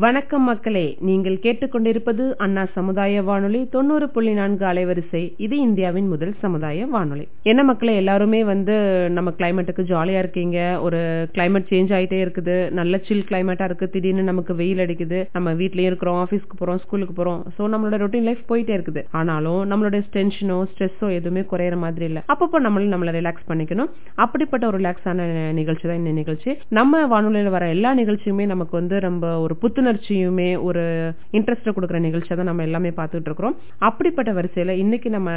வணக்கம் மக்களே நீங்கள் கேட்டுக்கொண்டிருப்பது அண்ணா சமுதாய வானொலி தொண்ணூறு புள்ளி நான்கு அலைவரிசை. இது இந்தியாவின் முதல் சமுதாய வானொலி. என்ன மக்களே எல்லாருமே வந்து நம்ம கிளைமேட்டுக்கு ஜாலியா இருக்கீங்க. ஒரு கிளைமேட் சேஞ்ச் ஆயிட்டே இருக்குது. நல்ல சில் கிளைமேட்டா இருக்கு. திடீர்னு நமக்கு வெயில் அடிக்குது. நம்ம வீட்லயும் இருக்கிறோம் ஆபீஸ்க்கு போறோம் ஸ்கூலுக்கு போறோம். சோ நம்மளோட ரொட்டீன் லைஃப் போயிட்டே இருக்குது. ஆனாலும் நம்மளோட டென்ஷனோ ஸ்ட்ரெஸ்ஸோ எதுவுமே குறையற மாதிரி இல்ல. அப்பப்போ நம்மளும் நம்மள ரிலாக்ஸ் பண்ணிக்கணும். அப்படிப்பட்ட ஒரு ரிலாக்ஸான நிகழ்ச்சி தான் இந்த நிகழ்ச்சி. நம்ம வானொலியில வர எல்லா நிகழ்ச்சியுமே நமக்கு வந்து ரொம்ப ஒரு புத்து புத்துணர்ச்சியுமே ஒரு இன்ட்ரெஸ்ட் கொடுக்குற நிகழ்ச்சியை தான் நம்ம எல்லாமே பார்த்துட்டு இருக்கிறோம். அப்படிப்பட்ட வரிசையில இன்னைக்கு நம்ம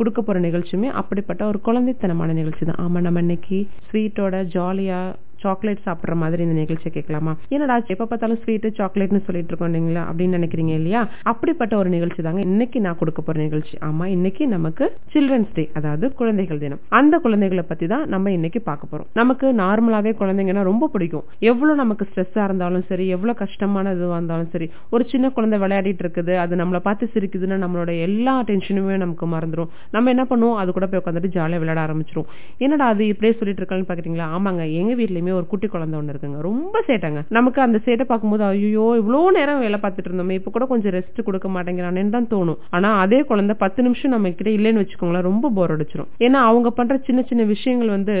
கொடுக்க போற நிகழ்ச்சியுமே அப்படிப்பட்ட ஒரு குழந்தைத்தனமான நிகழ்ச்சி தான். ஆமா நம்ம இன்னைக்கு ஸ்வீட்டோட ஜாலியா சாக்லேட் சாப்பிடுற மாதிரி இந்த நிகழ்ச்சியை கேட்கலாமா? என்னடா எப்ப பார்த்தாலும் ஸ்வீட் சாக்லேட்னு சொல்லிட்டு இருக்கோம் இல்லைங்களா? அப்படின்னு நினைக்கிறீங்க இல்லையா? அப்படிப்பட்ட ஒரு நிகழ்ச்சி தாங்க இன்னைக்கு நான் கொடுக்க போற நிகழ்ச்சி. ஆமா இன்னைக்கு நமக்கு சில்ட்ரன்ஸ் டே அதாவது குழந்தைகள் தினம். அந்த குழந்தைகளை பத்தி தான் நம்ம இன்னைக்கு பார்க்க போறோம். நமக்கு நார்மலாவே குழந்தைங்கன்னா ரொம்ப பிடிக்கும். எவ்வளவு நமக்கு ஸ்ட்ரெஸ்ஸா இருந்தாலும் சரி எவ்வளவு கஷ்டமான இதுவா இருந்தாலும் சரி ஒரு சின்ன குழந்தை விளையாடிட்டு இருக்குது அது நம்மளை பார்த்து சிரிக்குதுன்னா நம்மளோட எல்லா டென்ஷனுமே நமக்கு மறந்துடும் நம்ம என்ன பண்ணுவோம்? அது கூட போய் உட்காந்துட்டு ஜாலியாக விளையாட ஆரம்பிச்சிரும். என்னடா அது இப்படியே சொல்லிட்டு இருக்கான்னு பாக்குறீங்களா? ஆமாங்க எங்க வீட்லயுமே ஒரு குட்டி குழந்தை ஒண்ணு இருக்குங்க. ரொம்ப சேட்டங்க. நமக்கு அந்த சேட்டை பார்க்கும்போது ஐயோ இவ்வளவு நேரம் வேலை பார்த்துட்டு இருந்தோமே இப்ப கூட கொஞ்சம் ரெஸ்ட் கொடுக்க மாட்டேங்கிறானேன்னு தான் தோணும். ஆனா அதே குழந்தை பத்து நிமிஷம் நம்ம கிட்ட இல்லைன்னு வச்சுக்கோங்களேன் ரொம்ப போர் அடிச்சிரும். ஏன்னா அவங்க பண்ற சின்ன சின்ன விஷயங்கள் வந்து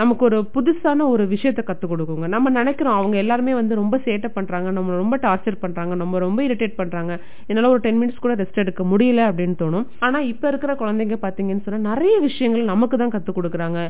நமக்கு ஒரு புதுசான ஒரு விஷயத்த கத்து கொடுக்குங்க. நம்ம நினைக்கிறோம் அவங்க எல்லாருமே வந்து ரொம்ப சேட்டை பண்றாங்க நம்ம ரொம்ப டார்ச்சர் பண்றாங்க நம்ம ரொம்ப இரிட்டேட் பண்றாங்க. என்னால ஒரு டென் மினிட்ஸ் கூட ரெஸ்ட் எடுக்க முடியல அப்படின்னு தோணும். ஆனா இப்ப இருக்கிற குழந்தைங்க பாத்தீங்கன்னு சொன்னா நிறைய விஷயங்கள் நமக்கு தான் கத்து கொடுக்குறாங்க.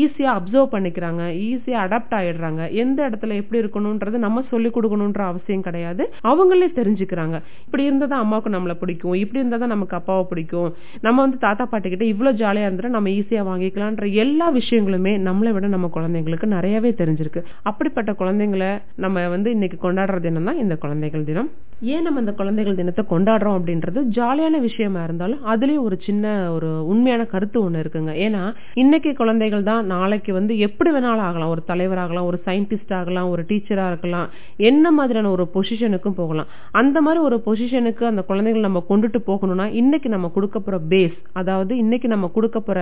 ஈஸியா அப்சர்வ் பண்ணிக்கிறாங்க. ஈஸியா அடாப்ட் ஆயிடுறாங்க. எந்த இடத்துல எப்படி இருக்கணும்ன்றது நம்ம சொல்லி கொடுக்கணும்ன்ற அவசியம் கிடையாது. அவங்களே தெரிஞ்சுக்கிறாங்க. இப்படி இருந்தா தான் அம்மாவுக்கு நம்மளை பிடிக்கும். இப்படி இருந்தா தான் நமக்கு அப்பாவை பிடிக்கும். நம்ம வந்து தாத்தா பாட்டி கிட்ட இவ்வளவு ஜாலியா இருந்தா நம்ம ஈஸியா வாங்கிக்கலாம்ன்ற எல்லா விஷயங்களுமே நம்மளை விட நம்ம குழந்தைங்களுக்கு நிறையவே தெரிஞ்சிருக்கு. அப்படிப்பட்ட குழந்தைங்களை நம்ம வந்து இன்னைக்கு கொண்டாடுற தினம் தான் இந்த குழந்தைகள் தினம். ஏன் நம்ம இந்த குழந்தைகள் தினத்தை கொண்டாடுறோம் அப்படின்றது ஜாலியான விஷயமா இருந்தாலும் அதுலயும் ஒரு சின்ன ஒரு உண்மையான கருத்து ஒண்ணு இருக்குங்க. ஏன்னா இன்னைக்கு குழந்தைகள் தான் நாளைக்கு வந்து எப்படி வேணாலும் ஆகலாம். ஒரு தலைவர் ஆகலாம் ஒரு சயின்டிஸ்ட் ஆகலாம் ஒரு டீச்சராக இருக்கலாம். என்ன மாதிரியான ஒரு பொசிஷனுக்கும் போகலாம். அந்த மாதிரி ஒரு பொசிஷனுக்கு அந்த குழந்தைகள் நம்ம கொண்டுட்டு போகணும்னா இன்னைக்கு நம்ம கொடுக்க போகிற பேஸ் அதாவது இன்னைக்கு நம்ம கொடுக்க போகிற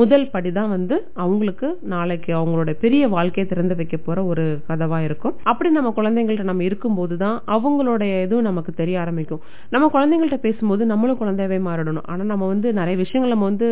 முதல் படிதான் வந்து அவங்களுக்கு நாளைக்கு அவங்களோட பெரிய வாழ்க்கையை திறந்து வைக்க போற ஒரு கதவா இருக்கும். அப்படி நம்ம குழந்தைங்கள்ட்ட நம்ம இருக்கும்போது தான் அவங்களுடைய இதுவும் நமக்கு தெரிய ஆரம்பிக்கும். நம்ம குழந்தைங்கள்ட்ட பேசும்போது நம்மளும் குழந்தையவே மாறிடணும். ஆனா நம்ம வந்து நிறைய விஷயங்கள் நம்ம வந்து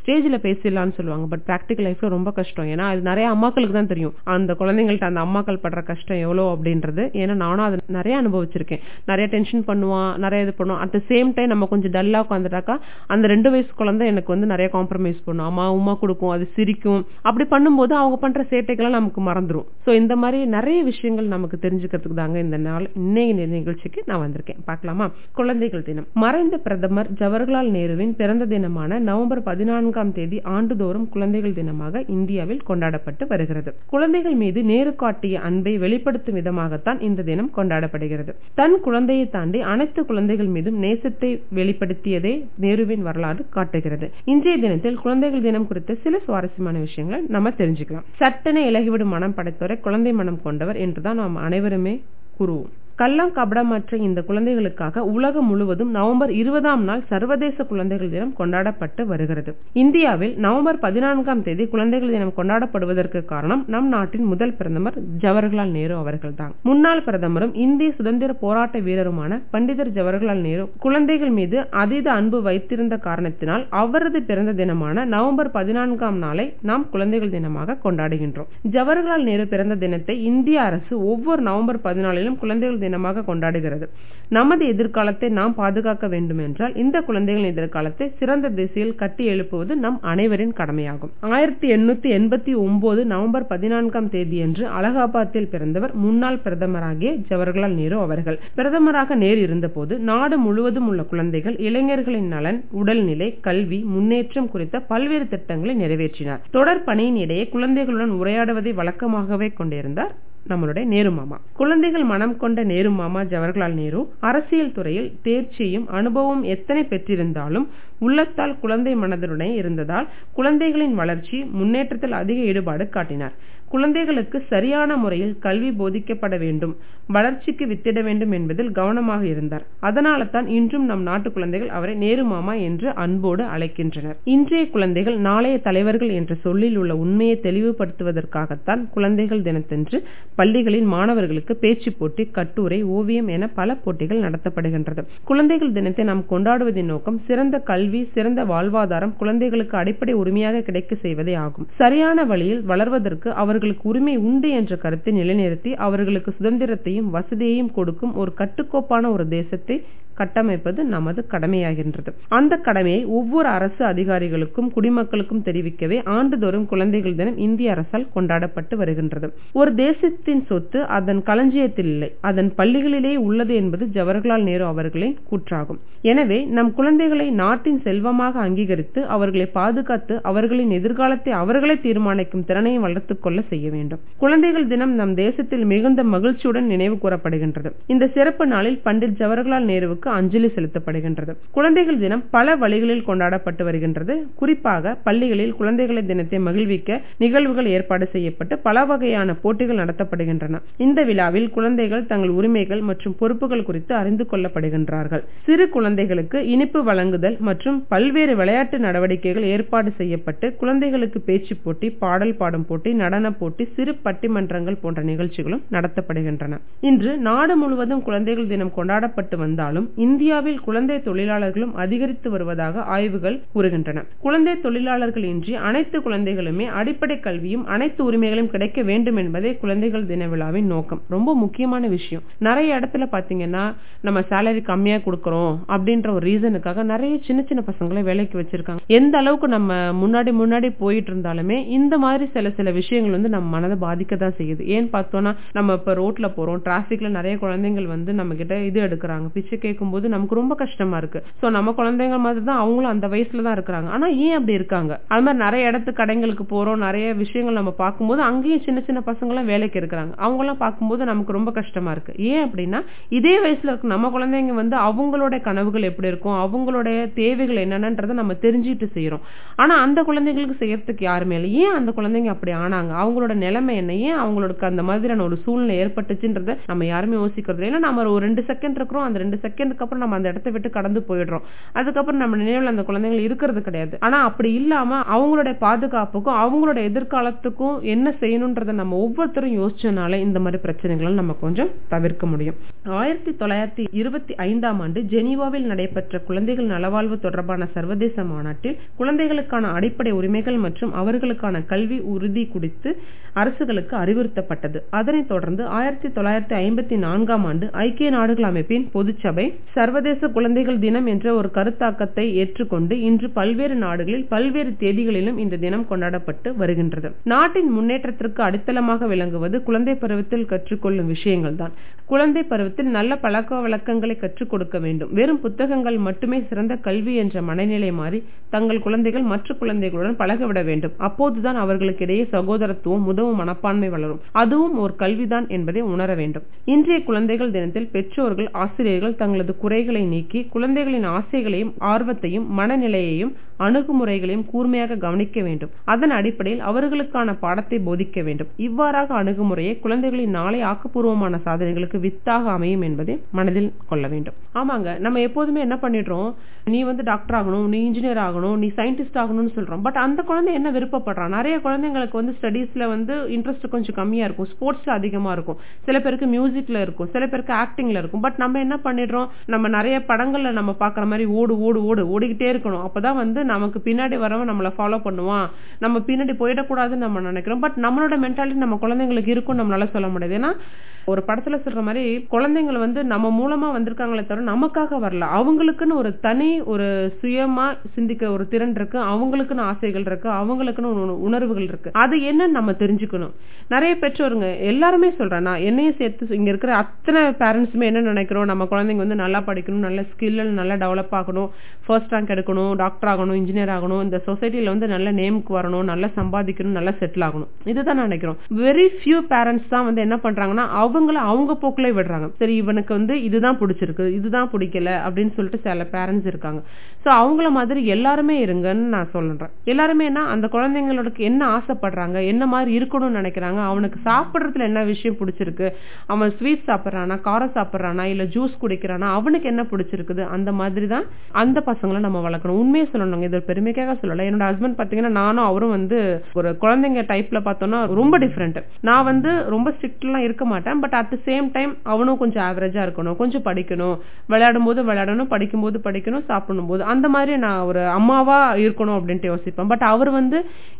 ஸ்டேஜ்ல பேசிடலாம்னு சொல்லுவாங்க. பட் ப்ராக்டிக்கல் லைஃப்ல ரொம்ப கஷ்டம். ஏன்னா அது நிறைய அம்மாக்களுக்கு தான் தெரியும். அந்த குழந்தைங்கள்ட்ட அந்த அம்மாக்கள் படுற கஷ்டம் எவ்வளவு அப்படின்றது. ஏன்னா நானும் அதை நிறைய அனுபவிச்சிருக்கேன். நிறைய டென்ஷன் பண்ணுவான் நிறைய இது பண்ணுவான். அட் த சேம் டைம் நம்ம கொஞ்சம் டல்லா உட்காந்துட்டாக்கா அந்த ரெண்டு வயசு குழந்தை எனக்கு வந்து நிறைய காம்ப்ரமைஸ் பண்ணும். அம்மா உமா கொடுக்கும் அது சிரிக்கும். அப்படி பண்ணும்போது அவங்க பண்ற சேட்டைகள்லாம் நமக்கு மறந்துடும் ஸோ இந்த மாதிரி நிறைய விஷயங்கள் நமக்கு தெரிஞ்சுக்கிறதுக்கு தாங்க இந்த நாள். இன்னைய நிகழ்ச்சிக்கு நான் வந்திருக்கேன். பார்க்கலாமா? குழந்தைகள் தினம். மறைந்த பிரதமர் ஜவஹர்லால் நேருவின் பிறந்த தினமான நவம்பர் பதினான்காம் தேதி ஆண்டுதோறும் குழந்தைகள் தினமாக இந்தியாவில் கொண்டாடப்பட்டு வருகிறது. குழந்தைகள் மீது நேரு காட்டிய அன்பை வெளிப்படுத்தும் விதமாகத்தான் இந்த தினம் கொண்டாடப்படுகிறது. தன் குழந்தையை தாண்டி அனைத்து குழந்தைகள் மீதும் நேசத்தை வெளிப்படுத்தியதே நேருவின் வரலாறு காட்டுகிறது. இன்றைய தினத்தில் குழந்தைகள் தினம் குறித்த சில சுவாரஸ்யமான விஷயங்களை நம்ம தெரிஞ்சுக்கலாம். சட்டென இலகிவிடும் மனம் படைத்தவரை குழந்தை மனம் கொண்டவர் என்றுதான் நாம் அனைவருமே கூறுவோம். கள்ளம் கபடமற்ற இந்த குழந்தைகளுக்காக உலகம் முழுவதும் நவம்பர் இருபதாம் நாள் சர்வதேச குழந்தைகள் தினம் கொண்டாடப்பட்டு வருகிறது. இந்தியாவில் நவம்பர் பதினான்காம் தேதி குழந்தைகள் தினம் கொண்டாடப்படுவதற்கு காரணம் நம் நாட்டின் முதல் பிரதமர் ஜவஹர்லால் நேரு அவர்கள் தான் முன்னாள் பிரதமரும் இந்திய சுதந்திர போராட்ட வீரருமான பண்டிதர் ஜவஹர்லால் நேரு குழந்தைகள் மீது அதீத அன்பு வைத்திருந்த காரணத்தினால் அவரது பிறந்த தினமான நவம்பர் பதினான்காம் நாளை நாம் குழந்தைகள் தினமாக கொண்டாடுகின்றோம். ஜவஹர்லால் நேரு பிறந்த தினத்தை இந்திய அரசு ஒவ்வொரு நவம்பர் பதினாலிலும் குழந்தைகள் தினமாக கொண்டாடுகிறது. நமது எதிர்காலத்தை நாம் பாதுகாக்க வேண்டும் என்றால் இந்த குழந்தைகளின் எதிர்காலத்தை சிறந்த திசையில் கட்டி எழுப்புவது நம் அனைவரின் கடமையாகும். ஆயிரத்தி எண்ணூத்தி எண்பத்தி ஒன்பது நவம்பர் பதினான்காம் தேதியன்று அலகாபாத்தில் பிறந்தவர் முன்னாள் பிரதமராகிய ஜவஹர்லால் நேரு அவர்கள். பிரதமராக நேரு இருந்தபோது நாடு முழுவதும் உள்ள குழந்தைகள் இளைஞர்களின் நலன் உடல்நிலை கல்வி முன்னேற்றம் குறித்த பல்வேறு திட்டங்களை நிறைவேற்றினார். தொடர் பணியின் இடையே குழந்தைகளுடன் உரையாடுவதை வழக்கமாகவே கொண்டிருந்தார் நம்மளுடைய நேரு மாமா. குழந்தைகள் மனம் கொண்ட நேரு மாமா ஜவஹர்லால் நேரு அரசியல் துறையில் தேர்ச்சியும் அனுபவம் எத்தனை பெற்றிருந்தாலும் உள்ளத்தால் குழந்தை மனதுடனே இருந்ததால் குழந்தைகளின் வளர்ச்சி முன்னேற்றத்தில் அதிக ஈடுபாடு காட்டினார். குழந்தைகளுக்கு சரியான முறையில் கல்வி போதிக்கப்பட வேண்டும் வளர்ச்சிக்கு வித்திட வேண்டும் என்பதில் கவனமாக இருந்தார். அதனால தான் இன்றும் நம் நாட்டு குழந்தைகள் அவரை நேரு மாமா என்று அன்போடு அழைக்கின்றனர். இன்றைய குழந்தைகள் நாளைய தலைவர்கள் என்ற சொல்லில் உள்ள உண்மையை தெளிவுபடுத்துவதற்காகத்தான் குழந்தைகள் தினத்தன்று பள்ளிகளில் மாணவர்களுக்கு பேச்சு போட்டி கட்டுரை ஓவியம் என பல போட்டிகள் நடத்தப்படுகின்றது. குழந்தைகள் தினத்தை நாம் கொண்டாடுவதின் நோக்கம் சிறந்த கல்வி சிறந்த வாழ்வாதாரம் குழந்தைகளுக்கு அடிப்படை உரிமையாக கிடைக்க செய்வதே ஆகும். சரியான வழியில் வளர்வதற்கு அவர் அவர்களுக்கு உரிமை உண்டு என்ற கருத்தை நிலைநிறுத்தி அவர்களுக்கு சுதந்திரத்தையும் வசதியையும் கொடுக்கும் ஒரு கட்டுக்கோப்பான ஒரு தேசத்தை கட்டமைப்பது நமது கடமையாகின்றது. அந்த கடமையை ஒவ்வொரு அரசு அதிகாரிகளுக்கும் குடிமக்களுக்கும் தெரிவிக்கவே ஆண்டுதோறும் குழந்தைகள் தினம் இந்திய அரசால் கொண்டாடப்பட்டு வருகின்றது. ஒரு தேசத்தின் சொத்து அதன் களஞ்சியத்தில் இல்லை. அதன் பள்ளிகளிலே உள்ளது என்பது ஜவஹர்லால் நேரு அவர்களின் கூற்றாகும். எனவே நம் குழந்தைகளை நாட்டின் செல்வமாக அங்கீகரித்து அவர்களை பாதுகாத்து அவர்களின் எதிர்காலத்தை அவர்களை தீர்மானிக்கும் திறனையும் வளர்த்துக் கொள்ள செய்ய வேண்டும். குழந்தைகள் தினம் நம் தேசத்தில் மிகுந்த மகிழ்ச்சியுடன் நினைவு கூறப்படுகின்றது. இந்த சிறப்பு நாளில் பண்டிட் ஜவஹர்லால் நேருவுக்கு அஞ்சலி செலுத்தப்படுகின்றது. குழந்தைகள் தினம் பல வழிகளில் கொண்டாடப்பட்டு வருகின்றது. குறிப்பாக பள்ளிகளில் குழந்தைகளை தினத்தை மகிழ்விக்க நிகழ்வுகள் ஏற்பாடு செய்யப்பட்டு பல வகையான போட்டிகள் நடத்தப்படுகின்றன. இந்த விழாவில் குழந்தைகள் தங்கள் உரிமைகள் மற்றும் பொறுப்புகள் குறித்து அறிந்து கொள்ளப்படுகின்றார்கள். சிறு குழந்தைகளுக்கு இனிப்பு வழங்குதல் மற்றும் பல்வேறு விளையாட்டு நடவடிக்கைகள் ஏற்பாடு செய்யப்பட்டு குழந்தைகளுக்கு பேச்சு போட்டி பாடல் பாடும் போட்டி நடன போட்டி சிறு பட்டிமன்றங்கள் போன்ற நிகழ்ச்சிகளும் நடத்தப்படுகின்றன. இன்று நாடு முழுவதும் குழந்தைகள் தினம் கொண்டாடப்பட்டு வந்தாலும் இந்தியாவில் குழந்தை தொழிலாளர்களும் அதிகரித்து வருவதாக ஆய்வுகள் கூறுகின்றன. குழந்தை தொழிலாளர்கள் இன்றி அனைத்து குழந்தைகளுமே அடிப்படை கல்வியும் அனைத்து உரிமைகளும் கிடைக்க வேண்டும் என்பதே குழந்தைகள் தின விழாவின் நோக்கம். ரொம்ப முக்கியமான விஷயம். நிறைய இடத்துல பாத்தீங்கன்னா நம்ம சேலரி கம்மியா கொடுக்கறோம் அப்படின்ற ஒரு ரீசனுக்காக நிறைய சின்ன சின்ன பசங்களை வேலைக்கு வச்சிருக்காங்க. எந்த அளவுக்கு நம்ம முன்னாடி முன்னாடி போயிட்டு இருந்தாலுமே இந்த மாதிரி சில சில விஷயங்கள் வந்து நம்ம மனதை பாதிக்க தான் செய்யுது. ஏன்னு பார்த்தோம்னா நம்ம இப்ப ரோட்ல போறோம் டிராபிக்ல நிறைய குழந்தைகள் வந்து நம்ம கிட்ட இது எடுக்கிறாங்க. பிச்சை கேட்கும் போது நமக்கு ரொம்ப கஷ்டமா இருக்கு. சோ நம்ம குழந்தைங்க மாதிரி தான் அவங்களும் அந்த வயசுல தான் இருக்கிறாங்க. ஆனா ஏன் அப்படி இருக்காங்க? அது மாதிரி நிறைய இடத்து கடைங்களுக்கு போறோம் நிறைய விஷயங்கள் நம்ம பார்க்கும்போது அங்கேயும் சின்ன சின்ன பசங்க எல்லாம் வேலைக்கு இருக்கிறாங்க. அவங்க எல்லாம் பார்க்கும்போது நமக்கு ரொம்ப கஷ்டமா இருக்கு. ஏன் அப்படின்னா இதே வயசுல இருக்கு நம்ம குழந்தைங்க வந்து அவங்களோட கனவுகள் எப்படி இருக்கும் அவங்களுடைய தேவைகள் என்னென்னன்றதை நம்ம தெரிஞ்சுட்டு செய்யறோம் ஆனா அந்த குழந்தைங்களுக்கு செய்யறதுக்கு யாருமே இல்லை. ஏன் அந்த குழந்தைங்க அப்படி ஆனாங்க? அவங்க அவங்களோட நிலைமை என்ன? ஏன் அவங்களுக்கு அந்த மாதிரியான ஒரு சூழ்நிலை ஏற்பட்டுச்சுன்றத நம்ம யாருமே யோசிக்கிறது இல்லை நம்ம ஒரு ரெண்டு செகண்ட் இருக்கிறோம். அந்த ரெண்டு செகண்டுக்கு அப்புறம் நம்ம அந்த இடத்த விட்டு கடந்து போயிடுறோம். அதுக்கப்புறம் நம்ம நினைவில் அந்த குழந்தைகள் இருக்கிறது கிடையாது. ஆனா அப்படி இல்லாம அவங்களுடைய பாதுகாப்புக்கும் அவங்களோட எதிர்காலத்துக்கும் என்ன செய்யணும்ன்றத நம்ம ஒவ்வொருத்தரும் யோசிச்சனால இந்த மாதிரி பிரச்சனைகளை நம்ம கொஞ்சம் தவிர்க்க முடியும். ஆயிரத்தி தொள்ளாயிரத்தி இருபத்தி ஐந்தாம் ஆண்டு ஜெனீவாவில் நடைபெற்ற குழந்தைகள் நலவாழ்வு தொடர்பான சர்வதேச மாநாட்டில் குழந்தைகளுக்கான அடிப்படை உரிமைகள் மற்றும் அவர்களுக்கான கல்வி உறுதி குறித்து அரசுகளுக்கு அறிவுறுத்தப்பட்டது. அதனைத் தொடர்ந்து ஆயிரத்தி தொள்ளாயிரத்தி ஐம்பத்தி நான்காம் ஆண்டு ஐக்கிய நாடுகள் அமைப்பின் பொதுச்சபை சர்வதேச குழந்தைகள் தினம் என்ற ஒரு கருத்தாக்கத்தை ஏற்றுக்கொண்டு இன்று பல்வேறு நாடுகளில் பல்வேறு தேதிகளிலும் இந்த தினம் கொண்டாடப்பட்டு வருகின்றது. நாட்டின் முன்னேற்றத்திற்கு அடித்தளமாக விளங்குவது குழந்தை பருவத்தில் கற்றுக்கொள்ளும் விஷயங்கள் தான் குழந்தை பருவத்தில் நல்ல பழக்க வழக்கங்களை கற்றுக் கொடுக்க வேண்டும். வெறும் புத்தகங்கள் மட்டுமே சிறந்த கல்வி என்ற மனநிலை மாறி தங்கள் குழந்தைகள் மற்ற குழந்தைகளுடன் பழகவிட வேண்டும். அப்போதுதான் அவர்களுக்கு இடையே சகோதரத்துவம் உதவும் உதவும் மனப்பான்மை வளரும். அதுவும் ஒரு கல்விதான் என்பதை உணர வேண்டும். இன்றைய குழந்தைகள் தினத்தில் பெற்றோர்கள் ஆசிரியர்கள் தங்களது குறைகளை நீக்கி குழந்தைகளின் ஆசைகளையும் ஆர்வத்தையும் மனநிலையையும் அணுகுமுறைகளையும் கூர்மையாக கவனிக்க வேண்டும். அதன் அடிப்படையில் அவர்களுக்கான பாடத்தை போதிக்க வேண்டும். இவ்வாறாக அணுகுமுறையை குழந்தைகளின் நாளை ஆக்கப்பூர்வமான சாதனைகளுக்கு வித்தாக அமையும் என்பதை மனதில் கொள்ள வேண்டும். ஆமாங்க நம்ம எப்போதுமே என்ன பண்ணிடுறோம்? நீ வந்து டாக்டர் ஆகணும் நீ இன்ஜினியர் ஆகணும் நீ சயின்டிஸ்ட் ஆகணும்னு சொல்றோம். பட் அந்த குழந்தை என்ன விருப்பப்படுறான் நிறைய குழந்தைங்களுக்கு வந்து ஸ்டடீஸ்ல வந்து இன்ட்ரெஸ்ட் கொஞ்சம் கம்மியா இருக்கும். ஸ்போர்ட்ஸ்ல அதிகமா இருக்கும். சில பேருக்கு மியூசிக்ல இருக்கும். சில பேருக்கு ஆக்டிங்ல இருக்கும். பட் நம்ம என்ன பண்ணிடுறோம்? நம்ம நிறைய படங்கள்ல நம்ம பாக்குற மாதிரி ஓடு ஓடு ஓடு ஓடிக்கிட்டே இருக்கணும். அப்பதான் வந்து நமக்கு பின்னாடி வரவன் நம்மள ஃபாலோ பண்ணுவான். நம்ம பின்னாடி போயிடக்கூடாதுன்னு நம்ம நினைக்கிறோம். பட் நம்மளோட மென்டாலிட்டி நம்ம குழந்தைங்களுக்கு இருக்கும் நம்மளால சொல்ல முடியாது. ஏன்னா ஒரு படத்துல சொல்ற மாதிரி குழந்தைங்களை வந்து நம்ம மூலமா வந்திருக்காங்களே தவிர நமக்காக வரல. அவங்களுக்குன்னு ஒரு தனி ஒரு சுயமா சிந்திக்க ஒரு திறன் இருக்கு. அவங்களுக்குன்னு ஆசைகள் இருக்கு. அவங்களுக்குன்னு உணர்வுகள் இருக்கு. அது என்ன நம்ம தெரிஞ்சுக்கணும். நிறைய பெற்றோருங்க எல்லாருமே சொல்றேன் நான் என்னையும் சேர்த்து இங்க இருக்கிற அத்தனை பேரண்ட்ஸுமே என்ன நினைக்கிறோம் நம்ம குழந்தைங்க வந்து நல்லா படிக்கணும் நல்ல ஸ்கில்ல நல்லா டெவலப் ஆகணும் ஃபர்ஸ்ட் ரேங்க் எடுக்கணும் டாக்டர் ஆகணும் இன்ஜினியர் ஆகணும் இந்த சொசைட்டில வந்து நல்ல நேமுக்கு வரணும் நல்லா சம்பாதிக்கணும் நல்லா செட்டில் ஆகணும். இதுதான் நினைக்கிறோம். வெரி ஃபியூ பேரண்ட்ஸ் தான் வந்து என்ன பண்றாங்கன்னா அவங்கள அவங்க போக்குல விடுறாங்க. சரி இவனுக்கு வந்து இதுதான் பிடிச்சிருக்கு இதுதான் பிடிக்கல அப்படின்னு சொல்லிட்டு சில பேரண்ட்ஸ் இருக்காங்க. சோ அவங்கள மாதிரி எல்லாருமே இருங்கன்னு நான் சொல்றேன். எல்லாருமே அந்த குழந்தைங்களுக்கு என்ன ஆசைப்படுறாங்க என்ன மாதிரி இருக்கணும்னு நினைக்கிறாங்க. அவனுக்கு சாப்பிடுறதுல என்ன விஷயம் பிடிச்சிருக்கு? அவன் ஸ்வீட் சாப்பிட்றானா காரம் சாப்பிட்றானா இல்ல ஜூஸ் குடிக்கிறானா அவனுக்கு என்ன பிடிச்சிருக்குது? அந்த மாதிரி தான் அந்த பசங்களை நம்ம வளர்க்கணும். உண்மையை சொல்லணுங்க. இது பெருமைக்காக சொல்லல. என்னோட ஹஸ்பண்ட் பாத்தீங்கன்னா நானும் அவரும் வந்து ஒரு குழந்தைங்க டைப்ல பார்த்தோம்னா ரொம்ப டிஃப்ரெண்ட் நான் வந்து ரொம்ப ஸ்ட்ரிக்ட்லாம் இருக்க மாட்டேன். But at the same time அவனும் கொஞ்சம் ஆவரேஜா இருக்கணும். கொஞ்சம் படிக்கணும். விளையாடும் போது விளையாடணும். படிக்கும் போது படிக்கணும். சாப்பிடும் போது அந்த மாதிரி நான் ஒரு அம்மாவா இருக்கணும் அப்படின்ட்டு யோசிப்பேன். பட் அவர் வந்து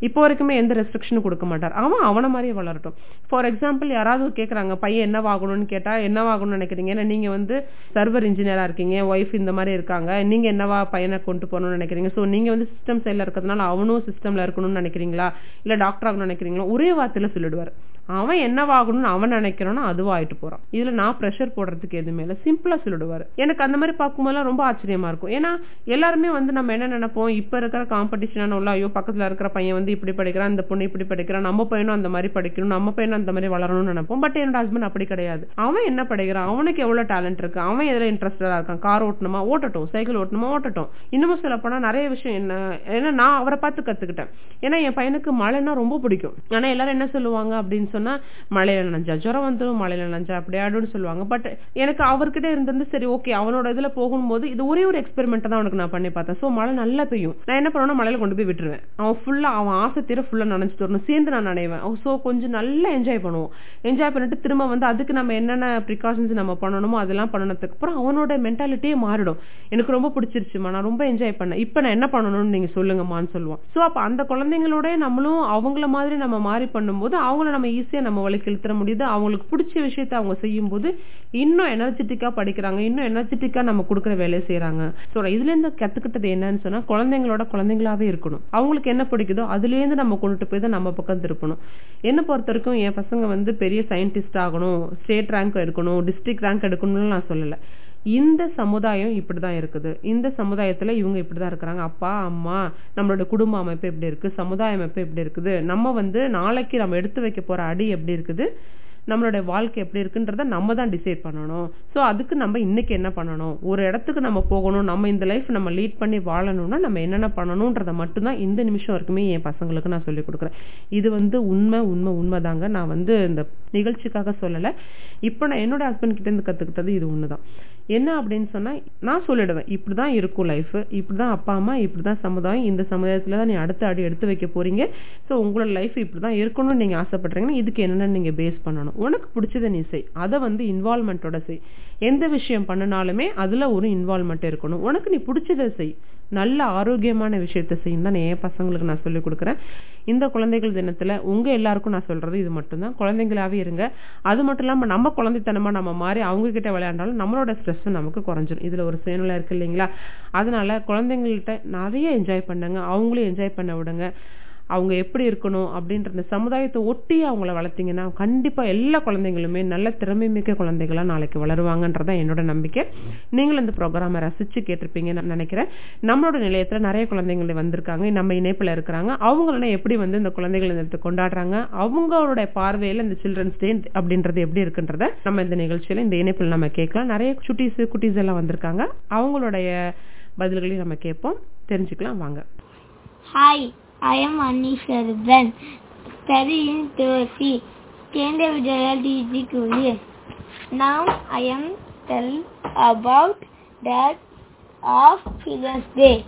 இப்போ வரைக்குமே எந்த ரெஸ்ட்ரிக்ஷனும் கொடுக்க மாட்டார். அவன் அவனை மாதிரியே வளரட்டும். ஃபார் எக்ஸாம்பிள் யாராவது கேட்குறாங்க பையன் என்னவாகணும்னு கேட்டா என்னவாகணும்னு நினைக்கிறீங்க ஏன்னா நீங்க வந்து சர்வர் இன்ஜினியரா இருக்கீங்க ஒய்ஃப் இந்த மாதிரி இருக்காங்க நீங்க என்னவா பையனை கொண்டு போகணும்னு நினைக்கிறீங்க? சோ நீங்க வந்து சிஸ்டம் சைடில் இருக்கிறதுனால அவனும் சிஸ்டம்ல இருக்கணும்னு நினைக்கிறீங்களா? இல்ல டாக்டர் ஆகணும்னு நினைக்கிறீங்களா? ஒரே வார்த்தையில் சொல்லிடுவார். அவன் என்னவாகணும்னு அவன் நினைக்கிறானோ அதுவாயிட்டு போறான். இதுல நான் ப்ரெஷர் போடுறதுக்கு எதுவுமே இல்ல. சிம்பிளா சொல்லிடுவாரு. எனக்கு அந்த மாதிரி பார்க்கும்போதெல்லாம் ரொம்ப ஆச்சரியமா இருக்கும். ஏன்னா எல்லாருமே வந்து நம்ம என்ன நினைப்போம்? இப்ப இருக்கிற காம்படிஷனான உள்ள ஐயோ பக்கத்துல இருக்கிற பையன் வந்து இப்படி படிக்கிறான் இந்த பொண்ணு இப்படி படிக்கிறான் நம்ம பையனும் அந்த மாதிரி படிக்கணும் நம்ம பையனும் அந்த மாதிரி வளரணும்னு நினைப்போம். பட் என்னோட ஹஸ்பண்ட் அப்படி கிடையாது. அவன் என்ன படிக்கிறான்? அவனுக்கு எவ்வளவு டேலண்ட் இருக்கு? அவன் எதுல இன்ட்ரெஸ்டடா இருக்கான்? கார் ஓட்டணுமா? ஓட்டட்டும். சைக்கிள் ஓட்டணுமா? ஓட்டட்டும். இன்னமும் சொல்ல போனா நிறைய விஷயம் என்ன ஏன்னா நான் அவரை பார்த்து கத்துக்கிட்டேன். ஏன்னா என் பையனுக்கு மழைன்னா ரொம்ப பிடிக்கும். ஆனா எல்லாரும் என்ன சொல்லுவாங்க அப்படின்னு சொன்னா மழையில நனைஞ்சா ஜுரம் வந்துடும் மழையில நனைஞ்சா அப்படி ஆடுன்னு சொல்லுவாங்க. பட் எனக்கு அவர்கிட்ட இருந்திருந்து சரி ஓகே அவனோட இதுல போகும்போது இது ஒரே ஒரு எக்ஸ்பெரிமெண்ட் தான் அவனுக்கு நான் பண்ணி பார்த்தேன். சோ மழை நல்லா பெய்யும். நான் என்ன பண்ணுவேன்னா மழையில கொண்டு போய் விட்டுருவேன். அவன் ஃபுல்லா அவன் ஆசை தீர ஃபுல்லா நினைச்சிட்டு வரணும். சேர்ந்து நான் நினைவேன். சோ கொஞ்சம் நல்லா என்ஜாய் பண்ணுவோம் என்ஜாய் பண்ணிட்டு திரும்ப வந்து அதுக்கு நம்ம என்னென்ன ப்ரிகாஷன்ஸ் நம்ம பண்ணணுமோ அதெல்லாம் பண்ணதுக்கு அப்புறம் அவனோட மென்டாலிட்டியே மாறிடும். எனக்கு ரொம்ப பிடிச்சிருச்சுமா நான் ரொம்ப என்ஜாய் பண்ணேன். இப்போ நான் என்ன பண்ணணும்னு நீங்க சொல்லுங்கம்மான்னு சொல்லுவான். சோ அப்ப அந்த குழந்தைங்களோட நம்மளும் அவங்கள மாதிரி நம்ம மாறி பண்ணும்போது அவங்கள நம்ம ஈஸியாக நம்ம வழிக்கு இழுத்துற முடியுது. அவங்களுக்கு பிடிச்ச விஷயத்த அவங்க செய்யும் போது இன்னும் எனர்ஜெட்டிக்காக படிக்கிறாங்க. இன்னும் எனர்ஜெட்டிக்காக நம்ம கொடுக்குற வேலையை செய்யறாங்க ஸோ இதுல இருந்து கத்துக்கிட்டது என்னன்னு சொன்னா குழந்தைங்களோட குழந்தைங்களாவே இருக்கணும். அவங்களுக்கு என்ன பிடிக்குதோ அதுல இருந்து நம்ம கொண்டுட்டு போய் தான் நம்ம பக்கம் திருப்பணும். என்ன பொறுத்த வரைக்கும் என் பசங்க வந்து பெரிய சயின்டிஸ்ட் ஆகணும். ஸ்டேட் ரேங்க் எடுக்கணும் டிஸ்ட்ரிக்ட் ரேங்க் எடுக்கணும்னு நான் சொல்லல. இந்த சமுதாயம் இப்படிதான் இருக்குது. இந்த சமுதாயத்துல இவங்க இப்படிதான் இருக்கிறாங்க. அப்பா அம்மா நம்மளோட குடும்ப அமைப்பு எப்படி இருக்கு? சமுதாய அமைப்பு எப்படி இருக்குது? நம்ம வந்து நாளைக்கு நம்ம எடுத்து வைக்க போற அடி எப்படி இருக்குது? நம்மளுடைய வாழ்க்கை எப்படி இருக்குன்றத நம்ம தான் டிசைட் பண்ணணும். ஸோ அதுக்கு நம்ம இன்னைக்கு என்ன பண்ணணும்? ஒரு இடத்துக்கு நம்ம போகணும். நம்ம இந்த லைஃப் நம்ம லீட் பண்ணி வாழணும்னா நம்ம என்னென்ன பண்ணணும்ன்றத மட்டும்தான் இந்த நிமிஷம் வரைக்குமே என் பசங்களுக்கு நான் சொல்லி கொடுக்குறேன். இது வந்து உண்மை உண்மை உண்மைதாங்க. நான் வந்து இந்த நிகழ்ச்சிக்காக சொல்லலை. இப்போ நான் என்னோட ஹஸ்பண்ட் கிட்டேருந்து இருந்து இது இது தான் என்ன அப்படின்னு சொன்னால் நான் சொல்லிடுவேன் இப்படிதான் இருக்கும் லைஃப்பு இப்படி தான் அப்பா அம்மா இப்படி தான் சமுதாயம். இந்த சமுதாயத்தில் தான் நீ அடுத்த அடி எடுத்து வைக்க போகிறீங்க ஸோ உங்களோட லைஃப் இப்படி தான் இருக்கணும்னு நீங்கள் ஆசைப்பட்றீங்கன்னா இதுக்கு என்னென்ன நீங்கள் பேஸ் பண்ணணும்? உனக்கு பிடிச்சதை நீ செய். அதை வந்து இன்வால்மெண்ட்டோட செய். எந்த விஷயம் பண்ணினாலுமே அதில் ஒரு இன்வால்மெண்ட் இருக்கணும். உனக்கு நீ பிடிச்சதை செய். நல்ல ஆரோக்கியமான விஷயத்த செய்யும் தான் என் பசங்களுக்கு நான் சொல்லிக் கொடுக்குறேன். இந்த குழந்தைகள் தினத்தில் உங்கள் எல்லாருக்கும் நான் சொல்கிறது இது மட்டும்தான். குழந்தைங்களாகவே இருங்க. அது மட்டும் இல்லாமல் நம்ம குழந்தைத்தனமாக நம்ம மாறி அவங்கக்கிட்ட விளையாண்டாலும் நம்மளோட ஸ்ட்ரெஸ் நமக்கு குறைஞ்சிரும். இதுல ஒரு சுயநலம் இருக்கு இல்லைங்களா? அதனால குழந்தைங்கள்ட்ட நிறைய என்ஜாய் பண்ணுங்க. அவங்களும் என்ஜாய் பண்ண விடுங்க. அவங்க எப்படி இருக்கணும் அப்படின்ற அந்த சமுதாயத்தை ஒட்டி அவங்கள வளர்த்தீங்கன்னா கண்டிப்பா எல்லா குழந்தைங்களுமே நல்ல திறமை மிக்க குழந்தைகளாக நாளைக்கு வளருவாங்கன்றதான் என்னோட நம்பிக்கை. நீங்களும் இந்த ப்ரோக்ராமை ரசிச்சு கேட்டிருப்பீங்கன்னு நான் நினைக்கிறேன். நம்மளோட நிலையத்துல நிறைய குழந்தைங்கள் வந்திருக்காங்க நம்ம இணைப்புல இருக்கிறாங்க. அவங்கள எப்படி வந்து இந்த குழந்தைகள் இந்த கொண்டாடுறாங்க? அவங்களோட பார்வையில இந்த சில்ட்ரன்ஸ் டே அப்படின்றது எப்படி இருக்குன்றத நம்ம இந்த நிகழ்ச்சியில் இந்த இணைப்புல நம்ம கேட்கலாம். நிறைய சுட்டீஸ் குட்டீஸ் எல்லாம் வந்திருக்காங்க. அவங்களுடைய பதில்களையும் நம்ம கேட்போம். தெரிஞ்சுக்கலாம் வாங்க. Hi I am Anish Shardan, studying to C. Kendra Vidya DG Kulian. Now I am tell about that of Children's Day.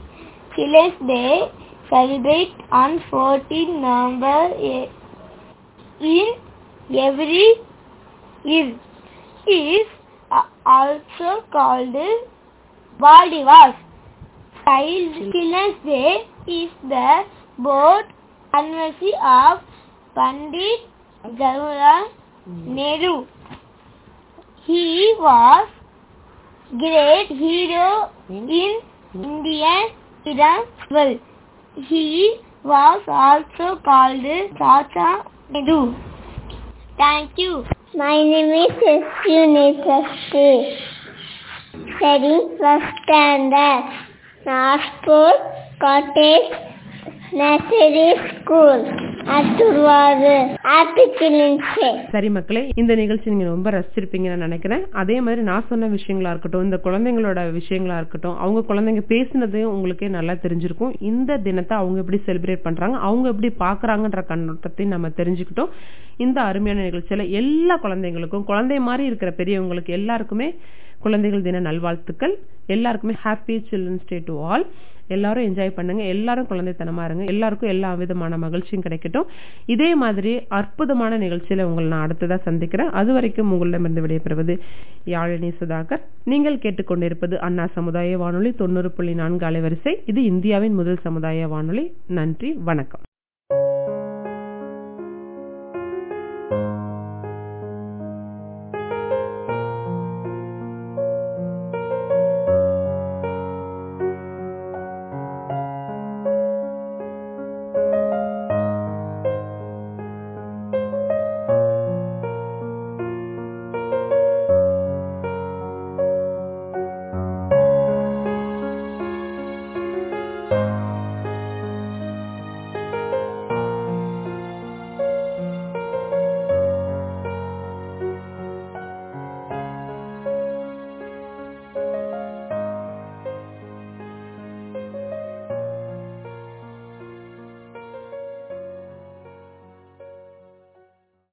Children's Day celebrate on 14 November in every year. Is uh, also called. Child Children's Day is the birth anniversary of Pandit Jawaharlal Nehru. He was great hero in Indian freedom struggle. He was also called Chacha Nehru. Thank you. My name is S. studying first standard. Nagpur Cottage nursery school அத்துருவாது சரி மக்களே இந்த நிகழ்ச்சி நீங்க ரொம்ப ரசிச்சிருப்பீங்கன்னு நான் நினைக்கிறேன். அதே மாதிரி நான் சொன்ன விஷயங்களா இருக்கட்டும் இந்த குழந்தைங்களோட விஷயங்களா இருக்கட்டும் அவங்க குழந்தைங்க பேசினது உங்களுக்கே நல்லா தெரிஞ்சிருக்கும். இந்த தினத்தை அவங்க எப்படி செலிப்ரேட் பண்றாங்க அவங்க எப்படி பாக்குறாங்கன்ற கண்ணோட்டத்தையும் நம்ம தெரிஞ்சுக்கிட்டோம். இந்த அருமையான நிகழ்ச்சியில எல்லா குழந்தைங்களுக்கும் குழந்தை மாதிரி இருக்கிற பெரியவங்களுக்கு எல்லாருக்குமே குழந்தைகள் தின நல்வாழ்த்துக்கள். எல்லாருக்குமே happy children's day to all எல்லாரும் என்ஜாய் பண்ணுங்க. எல்லாரும் குழந்தைத்தனமா இருங்க. எல்லாருக்கும் எல்லா விதமான மகிழ்ச்சியும் கிடைக்கட்டும். இதே மாதிரி அற்புதமான நிகழ்ச்சியில உங்களை நான் அடுத்ததா சந்திக்கிறேன். அது வரைக்கும் உங்களிடமிருந்து விடைபெறுவது யாழினி சுதாகர். நீங்கள் கேட்டுக்கொண்டிருப்பது அண்ணா சமுதாய வானொலி தொண்ணூறு புள்ளி நான்கு அலைவரிசை. இது இந்தியாவின் முதல் சமுதாய வானொலி. நன்றி. வணக்கம்.